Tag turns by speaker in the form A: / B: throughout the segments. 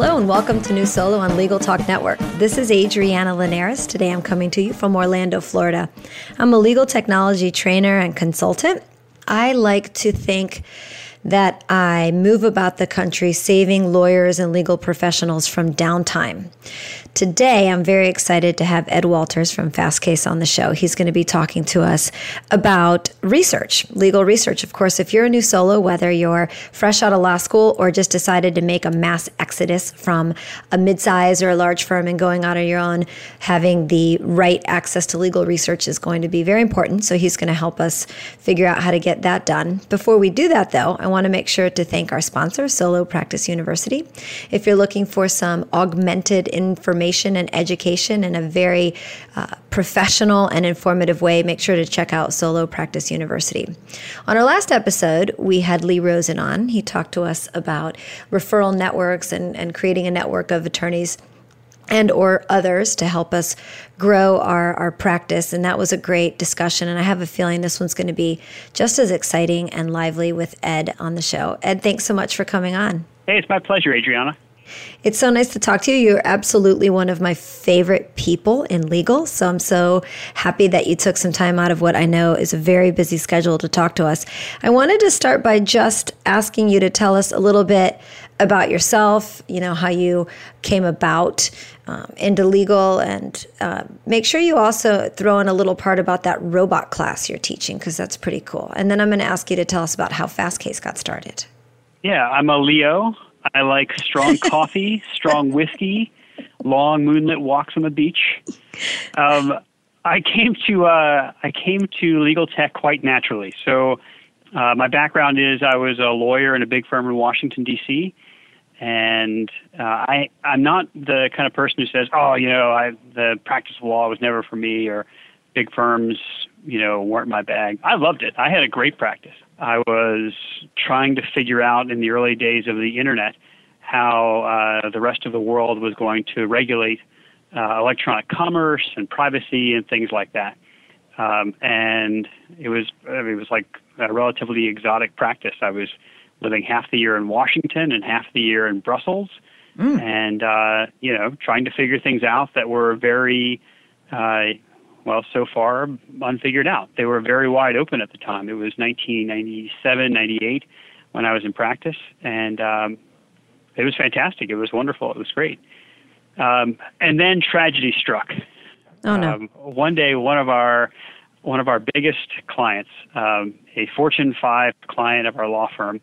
A: Hello and welcome to New Solo on Legal Talk Network. This is Adriana Linares. Today I'm coming to you from Orlando, Florida. I'm a legal technology trainer and consultant. I like to think that I move about the country saving lawyers and legal professionals from downtime. Today, I'm very excited to have Ed Walters from Fastcase on the show. He's going to be talking to us about research, legal research. Of course, if you're a new solo, whether you're fresh out of law school or just decided to make a mass exodus from a midsize or a large firm and going out on your own, having the right access to legal research is going to be very important. So he's going to help us figure out how to get that done. Before we do that, though, I want to make sure to thank our sponsor, Solo Practice University. If you're looking for some augmented information, information and education in a very uh, professional and informative way, make sure to check out Solo Practice University. On our last episode, we had Lee Rosen on. He talked to us about referral networks and, and creating a network of attorneys and or others to help us grow our, our practice and that was a great discussion and i have a feeling this one's going to be just as exciting and lively with ed on the show ed thanks so much for coming on
B: hey it's my pleasure adriana
A: it's so nice to talk to you. You're absolutely one of my favorite people in legal. So I'm so happy that you took some time out of what I know is a very busy schedule to talk to us. I wanted to start by just asking you to tell us a little bit about yourself, you know, how you came about um, into legal, and uh, make sure you also throw in a little part about that robot class you're teaching because that's pretty cool. And then I'm going to ask you to tell us about how Fastcase got started.
B: Yeah, I'm a Leo. I like strong coffee, strong whiskey, long moonlit walks on the beach. Um, I came to uh, I came to legal tech quite naturally. So uh, my background is I was a lawyer in a big firm in Washington D.C. And uh, I I'm not the kind of person who says, oh, you know, I, the practice of law was never for me, or big firms, you know, weren't my bag. I loved it. I had a great practice. I was trying to figure out in the early days of the internet how uh, the rest of the world was going to regulate uh, electronic commerce and privacy and things like that. Um, and it was it was like a relatively exotic practice. I was living half the year in Washington and half the year in Brussels, mm. and uh, you know trying to figure things out that were very uh, well, so far unfigured out. They were very wide open at the time. It was 1997, 98 when I was in practice, and um, it was fantastic. It was wonderful. It was great. Um, and then tragedy struck.
A: Oh no! Um,
B: one day, one of our one of our biggest clients, um, a Fortune 5 client of our law firm.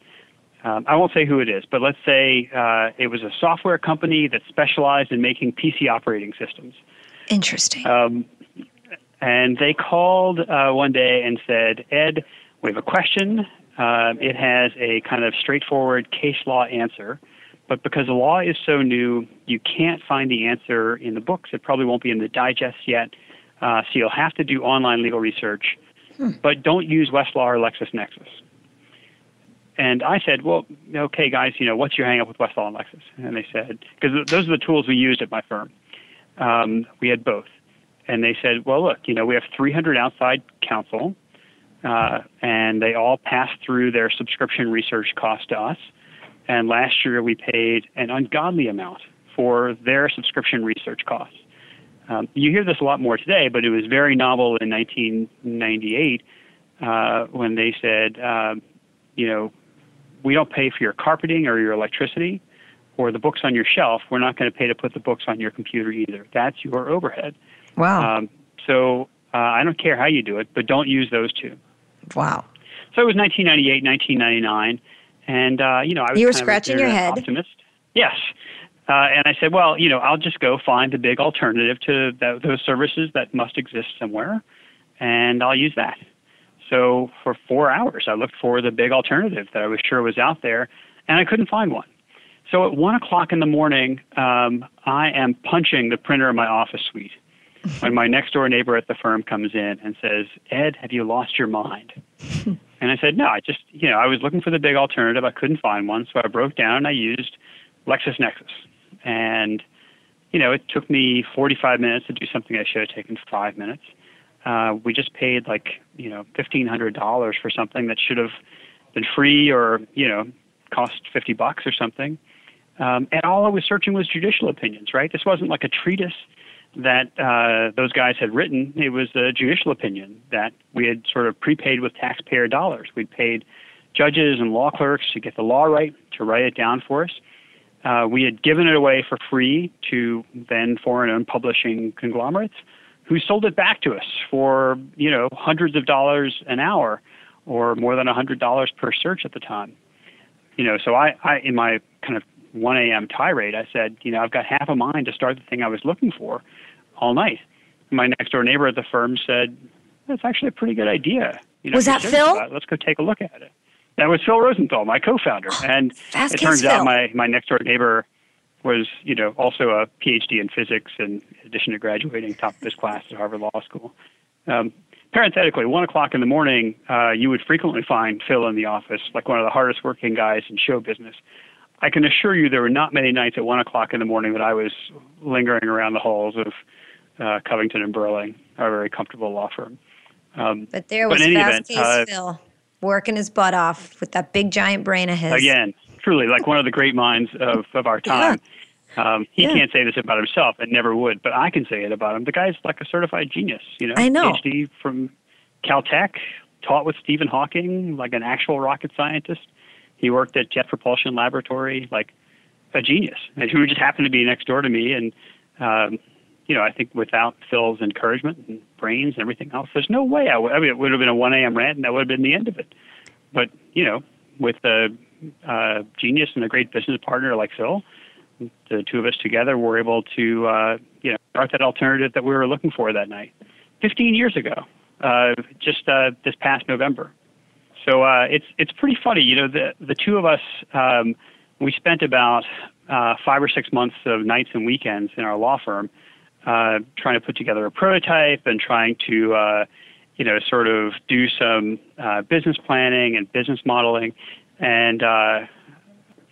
B: Um, I won't say who it is, but let's say uh, it was a software company that specialized in making PC operating systems.
A: Interesting.
B: Um, and they called uh, one day and said, Ed, we have a question. Uh, it has a kind of straightforward case law answer, but because the law is so new, you can't find the answer in the books. It probably won't be in the digest yet. Uh, so you'll have to do online legal research, hmm. but don't use Westlaw or LexisNexis. And I said, well, okay, guys, you know, what's your hang up with Westlaw and Lexis? And they said, because those are the tools we used at my firm. Um, we had both and they said, well, look, you know, we have 300 outside counsel, uh, and they all pass through their subscription research cost to us. And last year we paid an ungodly amount for their subscription research costs. Um, you hear this a lot more today, but it was very novel in 1998 uh, when they said, uh, you know, we don't pay for your carpeting or your electricity or the books on your shelf. We're not going to pay to put the books on your computer either. That's your overhead.
A: Wow. Um,
B: so uh, I don't care how you do it, but don't use those two.
A: Wow.
B: So it was 1998, 1999, and uh, you know I was
A: you were scratching your head.
B: Optimist. Yes. Uh, and I said, well, you know, I'll just go find the big alternative to th- those services that must exist somewhere, and I'll use that. So for four hours, I looked for the big alternative that I was sure was out there, and I couldn't find one. So at one o'clock in the morning, um, I am punching the printer in my office suite when my next door neighbor at the firm comes in and says, Ed, have you lost your mind? and I said, No, I just, you know, I was looking for the big alternative. I couldn't find one. So I broke down and I used LexisNexis. And, you know, it took me 45 minutes to do something I should have taken five minutes. Uh, we just paid like, you know, $1,500 for something that should have been free or, you know, cost 50 bucks or something. Um, and all I was searching was judicial opinions, right? This wasn't like a treatise that uh, those guys had written. It was a judicial opinion that we had sort of prepaid with taxpayer dollars. We'd paid judges and law clerks to get the law right, to write it down for us. Uh, we had given it away for free to then foreign owned publishing conglomerates who sold it back to us for, you know, hundreds of dollars an hour or more than a $100 per search at the time. You know, so I, I, in my kind of 1 a.m. tirade, I said, you know, I've got half a mind to start the thing I was looking for all night. My next door neighbor at the firm said, that's actually a pretty good idea.
A: You know, was that Phil?
B: Let's go take a look at it. That was Phil Rosenthal, my co-founder.
A: Oh,
B: and
A: it
B: turns
A: Phil.
B: out my, my next door neighbor was, you know, also a PhD in physics in addition to graduating top of his class at Harvard Law School. Um, parenthetically, one o'clock in the morning, uh, you would frequently find Phil in the office, like one of the hardest working guys in show business. I can assure you there were not many nights at one o'clock in the morning that I was lingering around the halls of uh, Covington and Burling, our very comfortable law firm.
A: Um, but there was but Fastcase uh, Phil working his butt off with that big giant brain of his.
B: Again, truly like one of the great minds of, of our time. Um, he yeah. can't say this about himself and never would, but I can say it about him. The guy's like a certified genius, you know.
A: I know.
B: PhD from Caltech, taught with Stephen Hawking, like an actual rocket scientist. He worked at Jet Propulsion Laboratory, like a genius, and who just happened to be next door to me. And um, you know, I think without Phil's encouragement and brains and everything else, there's no way I would. I mean, it would have been a 1 a.m. rant, and that would have been the end of it. But you know, with a uh, genius and a great business partner like Phil, the two of us together were able to, uh, you know, start that alternative that we were looking for that night, 15 years ago, uh, just uh, this past November. So uh, it's it's pretty funny, you know. The the two of us, um, we spent about uh, five or six months of nights and weekends in our law firm, uh, trying to put together a prototype and trying to, you know, sort of do some business planning and business modeling, and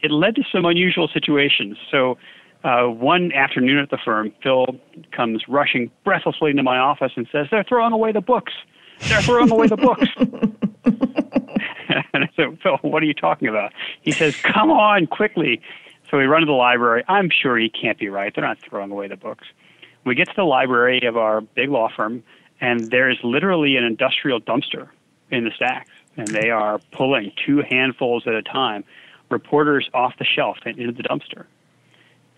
B: it led to some unusual situations. So. Uh, one afternoon at the firm, Phil comes rushing breathlessly into my office and says, "They're throwing away the books. They're throwing away the books." and I said, Phil, what are you talking about? He says, come on, quickly. So we run to the library. I'm sure he can't be right. They're not throwing away the books. We get to the library of our big law firm, and there is literally an industrial dumpster in the stacks, and they are pulling two handfuls at a time, reporters off the shelf and into the dumpster.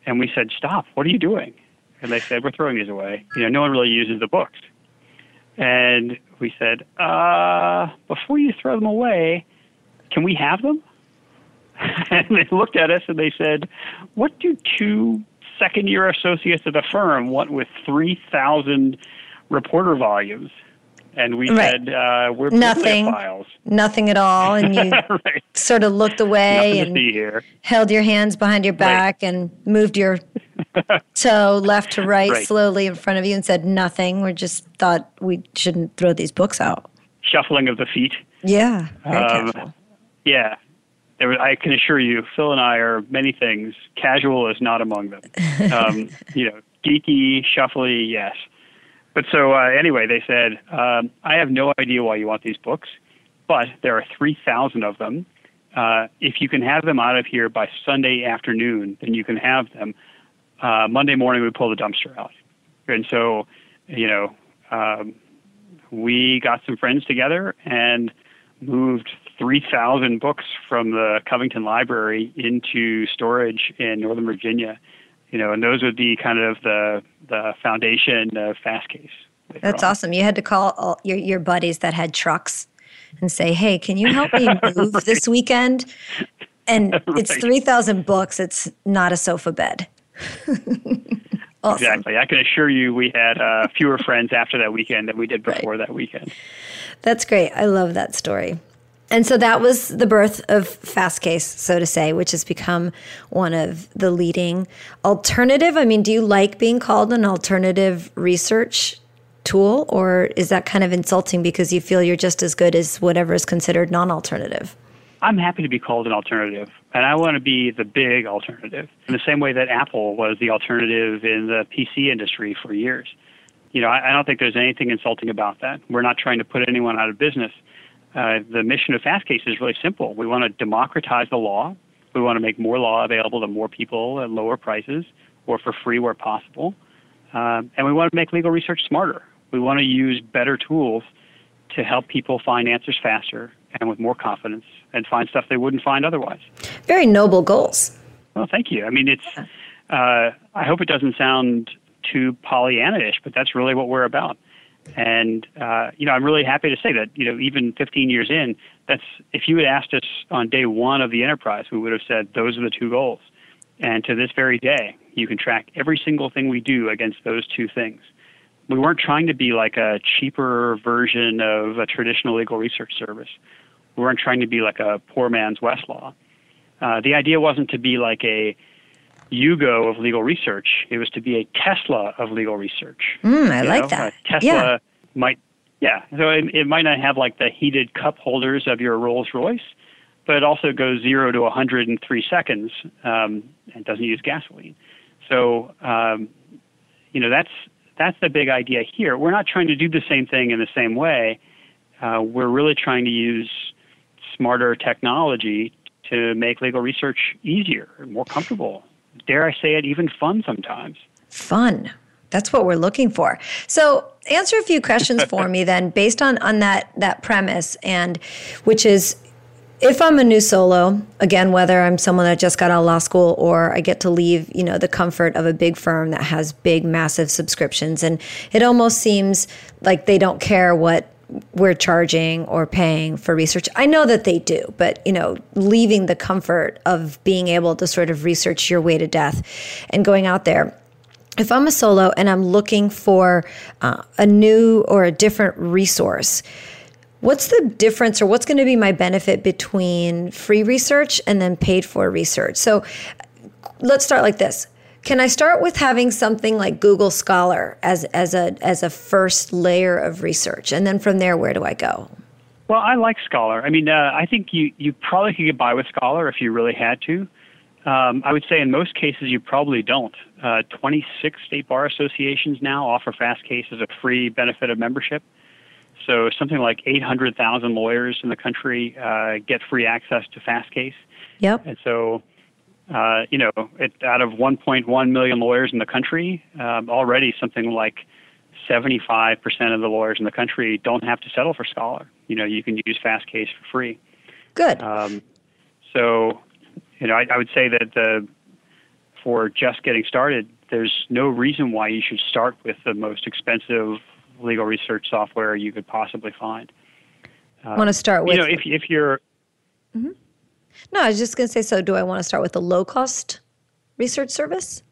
B: And we said, stop, what are you doing? And they said, we're throwing these away. You know, no one really uses the books. And we said, uh, before you throw them away, can we have them? and they looked at us and they said, what do two second year associates at the firm want with 3,000 reporter volumes? And we right. said, uh, we're
A: nothing,
B: files.
A: Nothing at all. And you right. sort of looked away and held your hands behind your back right. and moved your toe left to right, right, slowly in front of you and said nothing. We just thought we shouldn't throw these books out.
B: Shuffling of the feet.
A: Yeah, um,
B: Yeah. Was, I can assure you, Phil and I are many things. Casual is not among them. Um, you know, geeky, shuffly, yes. But so uh, anyway, they said, um, I have no idea why you want these books, but there are 3,000 of them. Uh, if you can have them out of here by Sunday afternoon, then you can have them uh, Monday morning we pull the dumpster out. And so, you know, um, we got some friends together and moved 3,000 books from the Covington Library into storage in Northern Virginia. You know, and those would be kind of the the foundation of Fastcase.
A: That's on. awesome. You had to call all your your buddies that had trucks and say, "Hey, can you help me move right. this weekend?" And right. it's 3,000 books. It's not a sofa bed.
B: awesome. Exactly. I can assure you we had uh, fewer friends after that weekend than we did before right. that weekend.
A: That's great. I love that story. And so that was the birth of Fastcase, so to say, which has become one of the leading alternative. I mean, do you like being called an alternative research tool, or is that kind of insulting because you feel you're just as good as whatever is considered non alternative?
B: I'm happy to be called an alternative, and I want to be the big alternative in the same way that Apple was the alternative in the PC industry for years. You know, I, I don't think there's anything insulting about that. We're not trying to put anyone out of business. Uh, the mission of Fastcase is really simple. We want to democratize the law. We want to make more law available to more people at lower prices or for free where possible. Um, and we want to make legal research smarter. We want to use better tools to help people find answers faster and with more confidence and find stuff they wouldn't find otherwise.
A: Very noble goals.
B: Well, thank you. I mean, it's. Uh, I hope it doesn't sound too Pollyanna-ish, but that's really what we're about. And uh, you know, I'm really happy to say that you know, even 15 years in, that's if you had asked us on day one of the enterprise, we would have said those are the two goals. And to this very day, you can track every single thing we do against those two things. We weren't trying to be like a cheaper version of a traditional legal research service. We weren't trying to be like a poor man's Westlaw. Uh, the idea wasn't to be like a Yugo of legal research. It was to be a Tesla of legal research.
A: Mm, I you like know? that.
B: A Tesla yeah. might, yeah. So it, it might not have like the heated cup holders of your Rolls Royce, but it also goes zero to 100 in three seconds um, and doesn't use gasoline. So, um, you know, that's that's the big idea here. We're not trying to do the same thing in the same way. Uh, we're really trying to use smarter technology to make legal research easier, and more comfortable. Dare I say it, even fun sometimes.
A: Fun. That's what we're looking for. So, answer a few questions for me then, based on on that that premise, and which is if I'm a new solo, again, whether I'm someone that just got out of law school or I get to leave, you know, the comfort of a big firm that has big, massive subscriptions, and it almost seems like they don't care what we're charging or paying for research. I know that they do, but you know, leaving the comfort of being able to sort of research your way to death and going out there. If I'm a solo and I'm looking for uh, a new or a different resource, what's the difference or what's going to be my benefit between free research and then paid for research? So let's start like this can I start with having something like Google Scholar as as a as a first layer of research, and then from there, where do I go?
B: Well, I like Scholar. I mean, uh, I think you you probably could get by with Scholar if you really had to. Um, I would say in most cases you probably don't. Uh, 26 state bar associations now offer Fastcase as a free benefit of membership. So something like 800,000 lawyers in the country uh, get free access to Fastcase.
A: Yep.
B: And so uh, you know, it, out of 1.1 million lawyers in the country, um, already something like 75% of the lawyers in the country don't have to settle for Scholar. You know, you can use Fastcase for free.
A: Good. Um,
B: so, you know, I, I would say that the, for just getting started, there's no reason why you should start with the most expensive legal research software you could possibly find.
A: Um, Want to start with?
B: You know, if if you're
A: mm-hmm. No, I was just going to say so do I want to start with a low cost research service?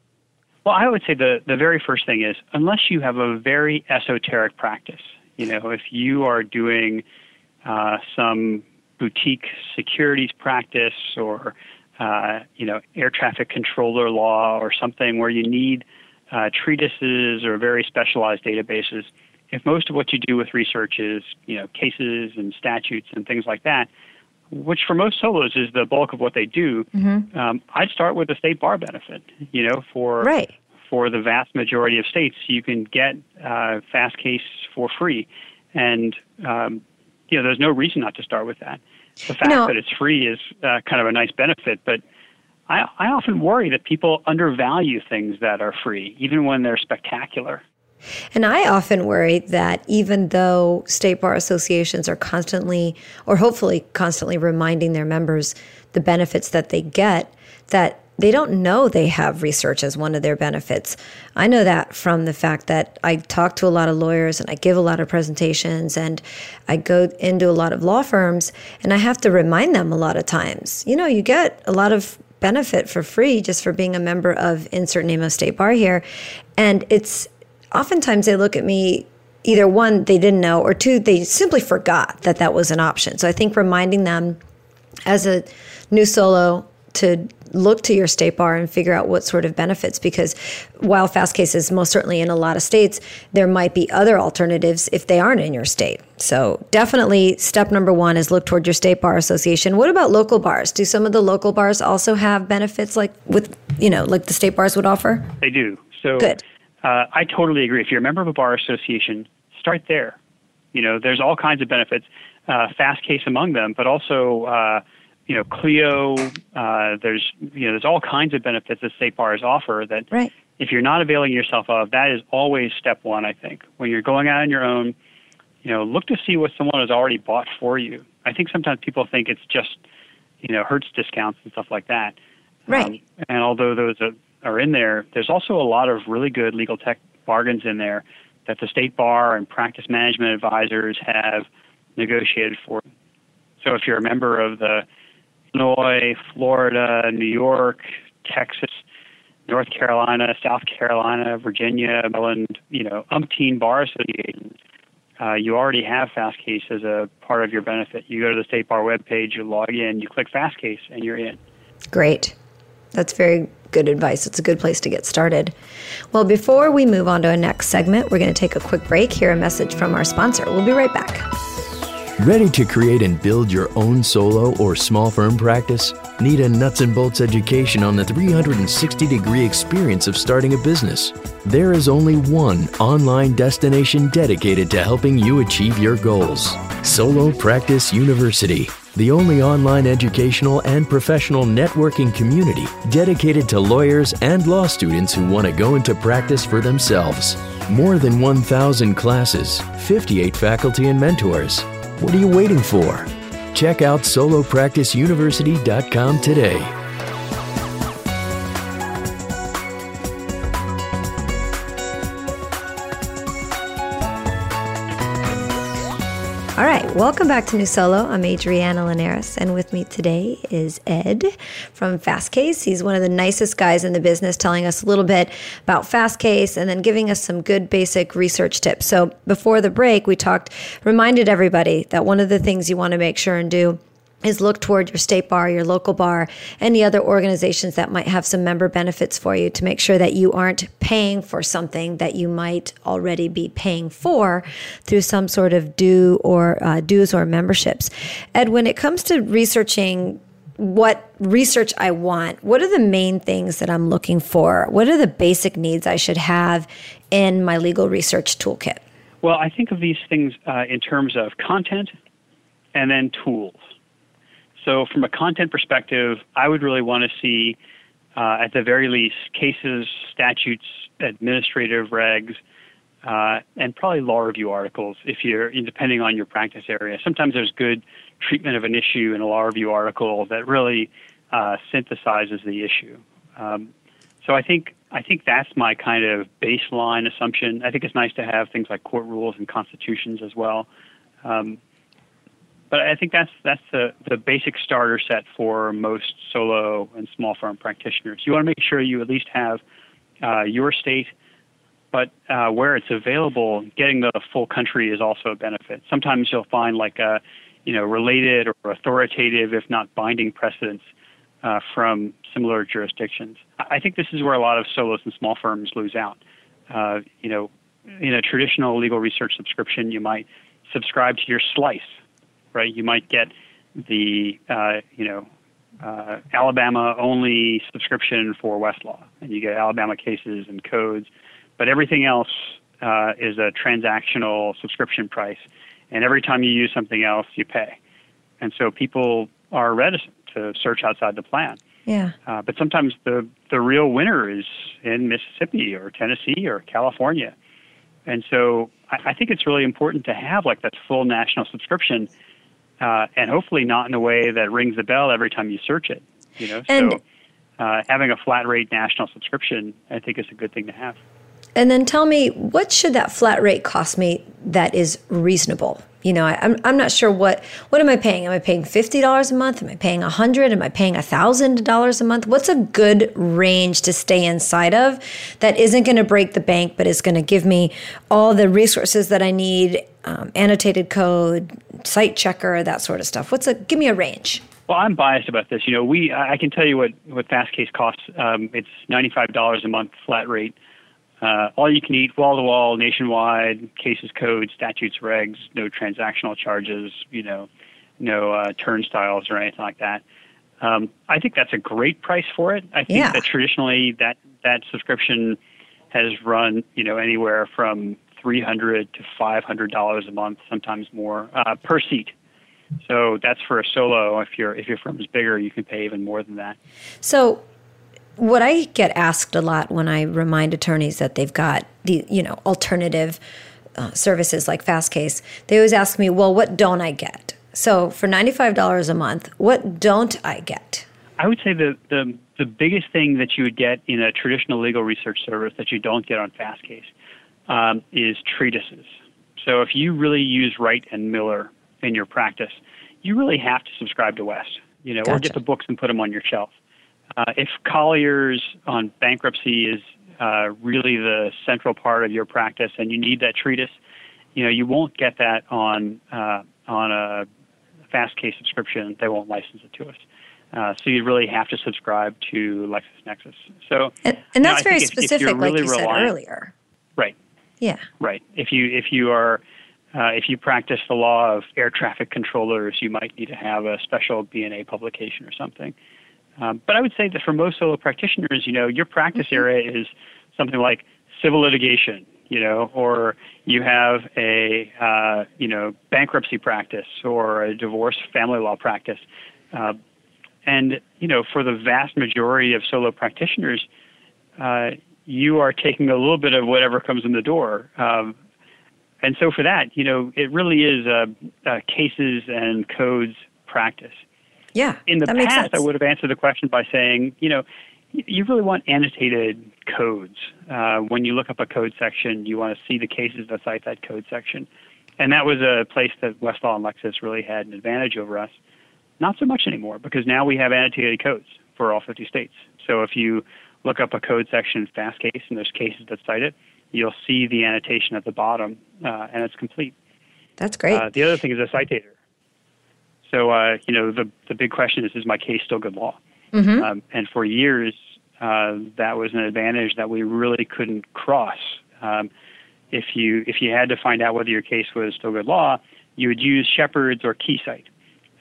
B: Well, I would say the, the very first thing is unless you have a very esoteric practice, you know, if you are doing uh, some boutique securities practice or, uh, you know, air traffic controller law or something where you need uh, treatises or very specialized databases, if most of what you do with research is, you know, cases and statutes and things like that, which for most solos is the bulk of what they do, mm-hmm. um, I'd start with the state bar benefit. You know, for
A: right.
B: for the vast majority of states, you can get uh, Fastcase for free, and um, you know, there's no reason not to start with that. The fact no. that it's free is uh, kind of a nice benefit, but I, I often worry that people undervalue things that are free, even when they're spectacular.
A: And I often worry that even though state bar associations are constantly, or hopefully constantly reminding their members the benefits that they get, that they don't know they have research as one of their benefits. I know that from the fact that I talk to a lot of lawyers and I give a lot of presentations and I go into a lot of law firms and I have to remind them a lot of times. You know, you get a lot of benefit for free just for being a member of insert name of state bar here. And it's oftentimes they look at me either one, they didn't know, or two, they simply forgot that that was an option. So I think reminding them as a new solo to look to your state bar and figure out what sort of benefits because while Fastcase's most certainly in a lot of states there might be other alternatives if they aren't in your state. So definitely step number one is look toward your state bar association. What about local bars? Do some of the local bars also have benefits like with you know like the state bars would offer?
B: They do. So
A: good
B: uh, i totally agree if you're a member of a bar association start there you know there's all kinds of benefits uh, Fastcase among them but also uh, you know, Clio. Uh, there's you know, there's all kinds of benefits that state bars offer that
A: right.
B: if you're not availing yourself of, that is always step one. I think when you're going out on your own, you know, look to see what someone has already bought for you. I think sometimes people think it's just you know Hertz discounts and stuff like that.
A: Right.
B: Um, and although those are, are in there, there's also a lot of really good legal tech bargains in there that the state bar and practice management advisors have negotiated for. So if you're a member of the Illinois, Florida, New York, Texas, North Carolina, South Carolina, Virginia, Maryland, you know, umpteen bar associations. Uh, you already have Fastcase as a part of your benefit. You go to the state bar webpage, you log in, you click Fastcase, and you're in.
A: Great. That's very good advice. It's a good place to get started. Well, before we move on to our next segment, we're going to take a quick break, hear a message from our sponsor. We'll be right back.
C: Ready to create and build your own solo or small firm practice? Need a nuts and bolts education on the 360 degree experience of starting a business? There is only one online destination dedicated to helping you achieve your goals Solo Practice University, the only online educational and professional networking community dedicated to lawyers and law students who want to go into practice for themselves. More than 1,000 classes, 58 faculty and mentors what are you waiting for? Check out solopracticeuniversity.com today.
A: Welcome back to New Solo. I'm Adriana Linares, and with me today is Ed from Fastcase. He's one of the nicest guys in the business, telling us a little bit about Fastcase and then giving us some good basic research tips. So before the break, we talked, reminded everybody that one of the things you want to make sure and do is look toward your state bar, your local bar, any other organizations that might have some member benefits for you to make sure that you aren't paying for something that you might already be paying for through some sort of due or uh, dues or memberships. Ed, when it comes to researching what research I want, what are the main things that I'm looking for? What are the basic needs I should have in my legal research toolkit?
B: Well, I think of these things uh, in terms of content and then tools. So, from a content perspective, I would really want to see, uh, at the very least, cases, statutes, administrative regs, uh, and probably law review articles if you're depending on your practice area. Sometimes there's good treatment of an issue in a law review article that really uh, synthesizes the issue. Um, so I think I think that's my kind of baseline assumption. I think it's nice to have things like court rules and constitutions as well. Um, but I think that's that's the, the basic starter set for most solo and small firm practitioners. You want to make sure you at least have uh, your state, but uh, where it's available, getting the full country is also a benefit. Sometimes you'll find like a you know related or authoritative, if not binding precedents uh, from similar jurisdictions. I think this is where a lot of solos and small firms lose out. Uh, you know, in a traditional legal research subscription, you might subscribe to your slice right? You might get the uh, you know uh, Alabama only subscription for Westlaw, and you get Alabama cases and codes, but everything else uh, is a transactional subscription price, and every time you use something else, you pay, and so people are reticent to search outside the plan.
A: Yeah.
B: Uh, but sometimes the the real winner is in Mississippi or Tennessee or California, and so I, I think it's really important to have like that full national subscription uh, and hopefully not in a way that rings the bell every time you search it. You know,
A: and,
B: so uh, having a flat rate national subscription, I think, is a good thing to have.
A: And then tell me, what should that flat rate cost me that is reasonable You know, I, am I'm not sure what what am I paying? Am I paying fifty dollars a month? Am I paying a hundred? Am I paying a thousand dollars a month? What's a good range to stay inside of that isn't going to break the bank, but is going to give me all the resources that I need, um, annotated code, cite checker, that sort of stuff. What's a give me a range?
B: Well, I'm biased about this. You know, we I can tell you what what Fastcase costs. Um, it's ninety five dollars a month flat rate uh, all you can eat, wall to wall, nationwide, cases, codes, statutes, regs, no transactional charges, you know, no uh, turnstiles or anything like that. Um, I think that's a great price for it. I think
A: yeah.
B: that traditionally that that subscription has run, you know, anywhere from three hundred to five hundred dollars a month, sometimes more uh, per seat. So that's for a solo. If your if your firm is bigger, you can pay even more than that.
A: So what I get asked a lot when I remind attorneys that they've got the you know alternative uh, services like Fastcase, they always ask me, "Well, what don't I get?" So for ninety five dollars a month, what don't I get?
B: I would say the, the the biggest thing that you would get in a traditional legal research service that you don't get on Fastcase um, is treatises. So if you really use Wright and Miller in your practice, you really have to subscribe to West, you know, gotcha. or get the books and put them on your shelf. Uh, if Collier's on bankruptcy is uh, really the central part of your practice, and you need that treatise, you know you won't get that on uh, on a Fastcase subscription. They won't license it to us. Uh, so you really have to subscribe to LexisNexis. So,
A: and, and that's you know, very specific, if, if like you reliant, said earlier.
B: Right.
A: Yeah.
B: Right. If you if you are uh, if you practice the law of air traffic controllers, you might need to have a special BNA publication or something. Um, but I would say that for most solo practitioners, you know, your practice mm-hmm. area is something like civil litigation, you know, or you have a, uh, you know, bankruptcy practice or a divorce family law practice. Uh, and, you know, for the vast majority of solo practitioners, uh, you are taking a little bit of whatever comes in the door. Um, and so for that, you know, it really is a, a cases and codes practice.
A: Yeah.
B: In the
A: past,
B: I would have answered the question by saying, you know, you really want annotated codes. Uh, when you look up a code section, you want to see the cases that cite that code section. And that was a place that Westlaw and Lexis really had an advantage over us. Not so much anymore because now we have annotated codes for all 50 states. So if you look up a code section in Fastcase and there's cases that cite it, you'll see the annotation at the bottom uh, and it's complete.
A: That's great. Uh,
B: the other thing is a citator. So, uh, you know, the, the big question is, is my case still good law?
A: Mm-hmm.
B: Um, and for years, uh, that was an advantage that we really couldn't cross. Um, if you if you had to find out whether your case was still good law, you would use Shepard's or KeyCite.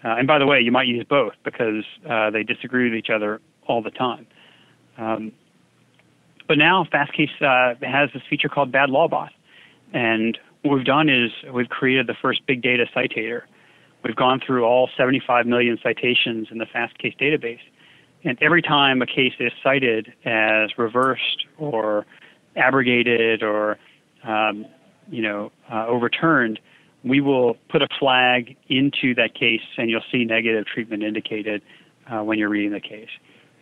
B: Uh, and by the way, you might use both because uh, they disagree with each other all the time. Um, but now Fastcase uh, has this feature called Bad Law Bot, and what we've done is we've created the first big data citator We've gone through all 75 million citations in the Fastcase database. And every time a case is cited as reversed or abrogated or um, you know uh, overturned, we will put a flag into that case, and you'll see negative treatment indicated uh, when you're reading the case.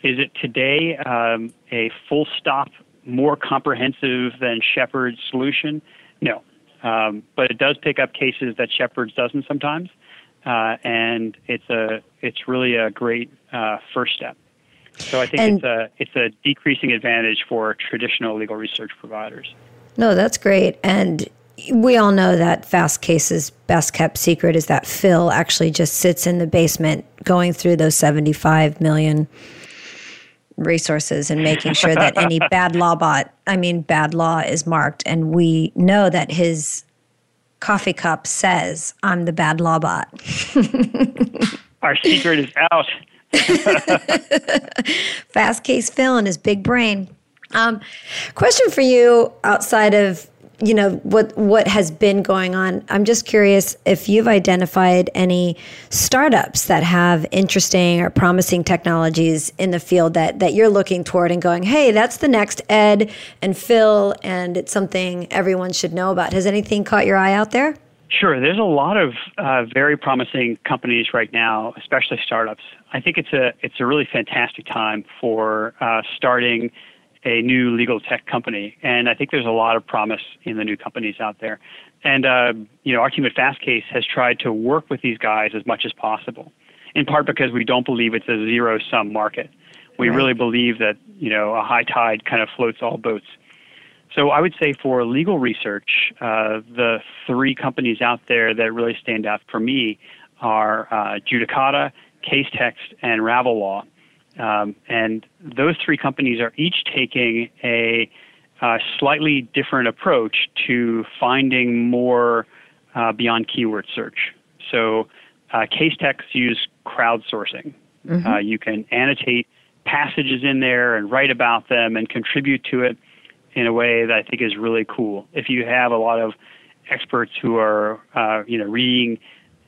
B: Is it today um, a full stop, more comprehensive than Shepard's solution? No, um, but it does pick up cases that Shepard's doesn't sometimes uh, and it's a it's really a great uh, first step. So I think and it's a it's a decreasing advantage for traditional legal research providers.
A: No, that's great, and we all know that Fastcase's best kept secret is that Phil actually just sits in the basement going through those 75 million resources and making sure that any bad law bot, I mean, bad law is marked. And we know that his coffee cup says, I'm the bad law bot.
B: Our secret is out.
A: Fastcase Phil and his big brain. Um, question for you outside of you know what what has been going on i'm just curious if you've identified any startups that have interesting or promising technologies in the field that that you're looking toward and going hey that's the next ed and phil and it's something everyone should know about has anything caught your eye out there
B: Sure. There's a lot of uh, very promising companies right now, especially startups. I think it's a it's a really fantastic time for uh, starting a new legal tech company, and I think there's a lot of promise in the new companies out there. And uh, you know, our team at Fastcase has tried to work with these guys as much as possible. In part because we don't believe it's a zero-sum market. We right. really believe that you know a high tide kind of floats all boats. So I would say for legal research, uh, the three companies out there that really stand out for me are uh, Judicata, Casetext, and Ravel Um, and those three companies are each taking a uh, slightly different approach to finding more uh, beyond keyword search. So uh, Casetext use crowdsourcing. Mm-hmm. Uh, you can annotate passages in there and write about them and contribute to it in a way that I think is really cool. If you have a lot of experts who are, uh, you know, reading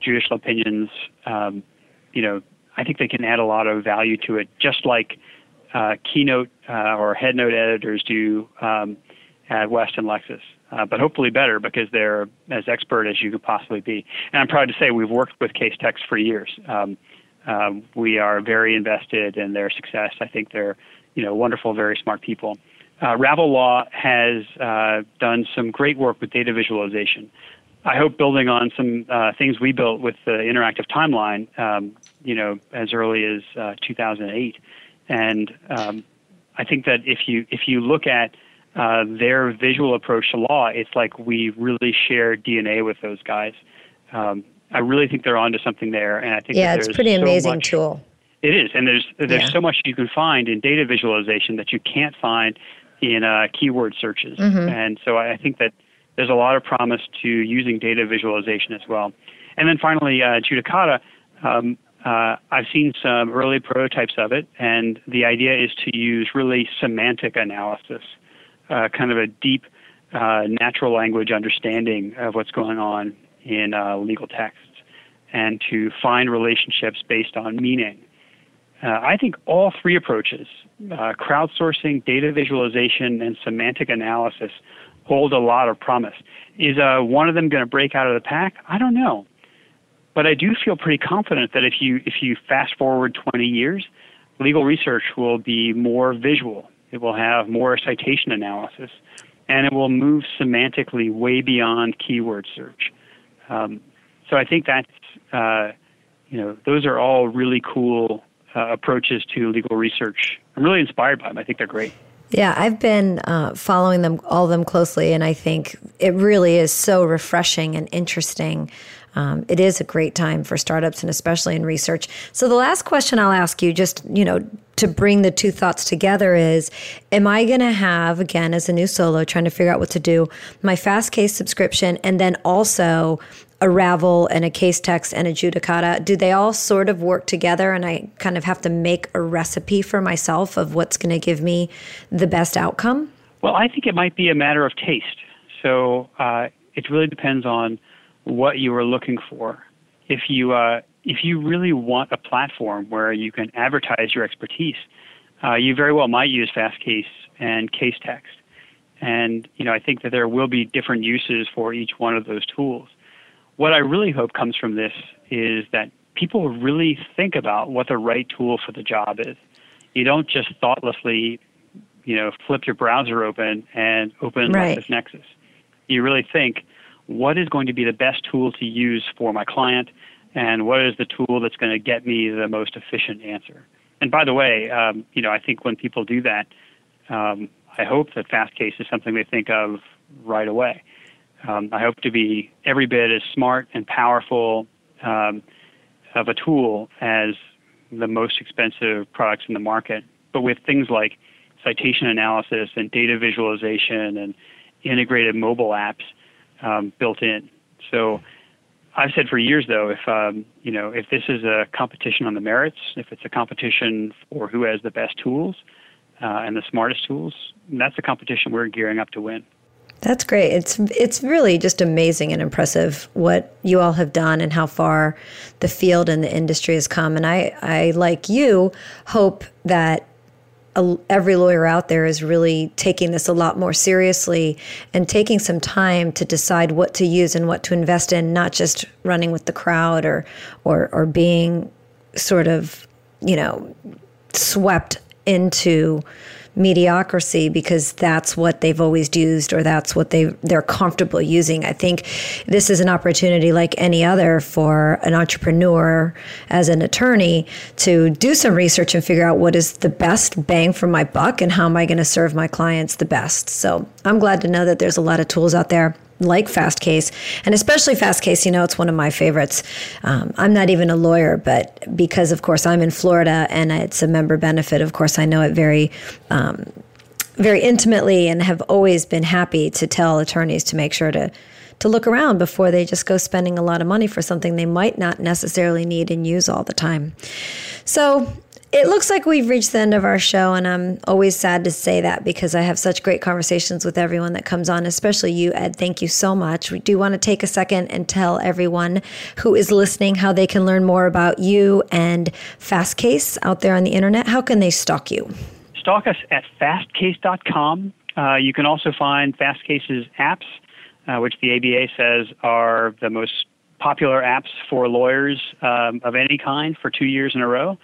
B: judicial opinions, um, you know, I think they can add a lot of value to it, just like uh, Keynote uh, or Headnote editors do um, at West and Lexis. Uh, but hopefully better because they're as expert as you could possibly be. And I'm proud to say we've worked with Casetext for years. Um, um, we are very invested in their success. I think they're, you know, wonderful, very smart people. Uh, Ravel Law has uh, done some great work with data visualization. I hope building on some uh, things we built with the interactive timeline, um, you know, as early as uh, 2008. And um, I think that if you if you look at uh, their visual approach to law, it's like we really share DNA with those guys. Um, I really think they're onto something there, and I think
A: yeah, it's pretty so amazing
B: much,
A: tool.
B: It is, and there's there's yeah. so much you can find in data visualization that you can't find in uh, keyword searches, mm-hmm. and so I think that there's a lot of promise to using data visualization as well. And then finally, uh, Judicata. Um, uh, I've seen some early prototypes of it, and the idea is to use really semantic analysis, uh, kind of a deep uh, natural language understanding of what's going on in uh, legal texts, and to find relationships based on meaning. Uh, I think all three approaches, uh, crowdsourcing, data visualization, and semantic analysis, hold a lot of promise. Is uh, one of them going to break out of the pack? I don't know. But I do feel pretty confident that if you if you fast forward 20 years, legal research will be more visual. It will have more citation analysis, and it will move semantically way beyond keyword search. Um, so I think that's uh, you know those are all really cool uh, approaches to legal research. I'm really inspired by them. I think they're great.
A: Yeah, I've been uh, following them all of them closely, and I think it really is so refreshing and interesting. Um, it is a great time for startups and especially in research. So the last question I'll ask you, just you know, to bring the two thoughts together, is: Am I going to have again as a new solo trying to figure out what to do my Fastcase subscription, and then also a Ravel and a Casetext and a Judicata, do they all sort of work together and I kind of have to make a recipe for myself of what's going to give me the best outcome?
B: Well, I think it might be a matter of taste. So uh, it really depends on what you are looking for. If you uh, if you really want a platform where you can advertise your expertise, uh, you very well might use Fastcase and Casetext. And you know, I think that there will be different uses for each one of those tools what I really hope comes from this is that people really think about what the right tool for the job is. You don't just thoughtlessly, you know, flip your browser open and open
A: right.
B: LexisNexis. You really think, what is going to be the best tool to use for my client, and what is the tool that's going to get me the most efficient answer? And by the way, um, you know, I think when people do that, um, I hope that Fastcase is something they think of right away. Um, I hope to be every bit as smart and powerful um, of a tool as the most expensive products in the market, but with things like citation analysis and data visualization and integrated mobile apps um, built in. So I've said for years, though, if um, you know, if this is a competition on the merits, if it's a competition for who has the best tools uh, and the smartest tools, that's a competition we're gearing up to win.
A: That's great. It's it's really just amazing and impressive what you all have done and how far the field and the industry has come. And I, I like you, hope that a, every lawyer out there is really taking this a lot more seriously and taking some time to decide what to use and what to invest in, not just running with the crowd or or or being sort of you know swept into mediocrity because that's what they've always used or that's what they they're comfortable using. I think this is an opportunity like any other for an entrepreneur as an attorney to do some research and figure out what is the best bang for my buck and how am I going to serve my clients the best. So, I'm glad to know that there's a lot of tools out there like Fastcase, and especially Fastcase. You know, it's one of my favorites. Um, I'm not even a lawyer, but because, of course, I'm in Florida and it's a member benefit, of course, I know it very. Um, very intimately and have always been happy to tell attorneys to make sure to to look around before they just go spending a lot of money for something they might not necessarily need and use all the time. So, it looks like we've reached the end of our show, and I'm always sad to say that because I have such great conversations with everyone that comes on, especially you, Ed. Thank you so much. We do want to take a second and tell everyone who is listening how they can learn more about you and Fastcase out there on the internet. How can they stalk you?
B: Stalk us at fastcase.com. Uh, you can also find Fastcase's apps, uh, which the ABA says are the most popular apps for lawyers um, of any kind for two years in a row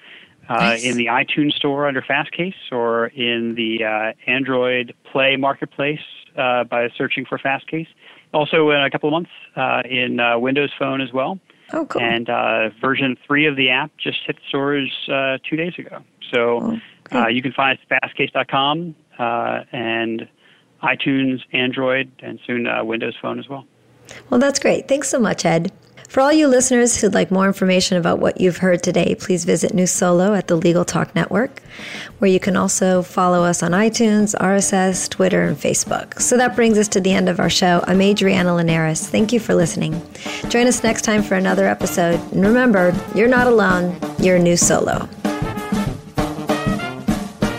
B: nice. in the iTunes store under Fastcase or in the uh, Android Play marketplace uh, by searching for Fastcase. Also, in a couple of months, uh, in uh, Windows Phone as well.
A: Oh, cool.
B: And uh, version three of the app just hit stores two days ago. So oh, you can find us at fastcase.com and iTunes, Android, and soon Windows Phone as well.
A: Well, that's great. Thanks so much, Ed. For all you listeners who'd like more information about what you've heard today, please visit New Solo at the Legal Talk Network, where you can also follow us on iTunes, RSS, Twitter, and Facebook. So that brings us to the end of our show. I'm Adriana Linares. Thank you for listening. Join us next time for another episode. And remember, you're not alone, you're New Solo.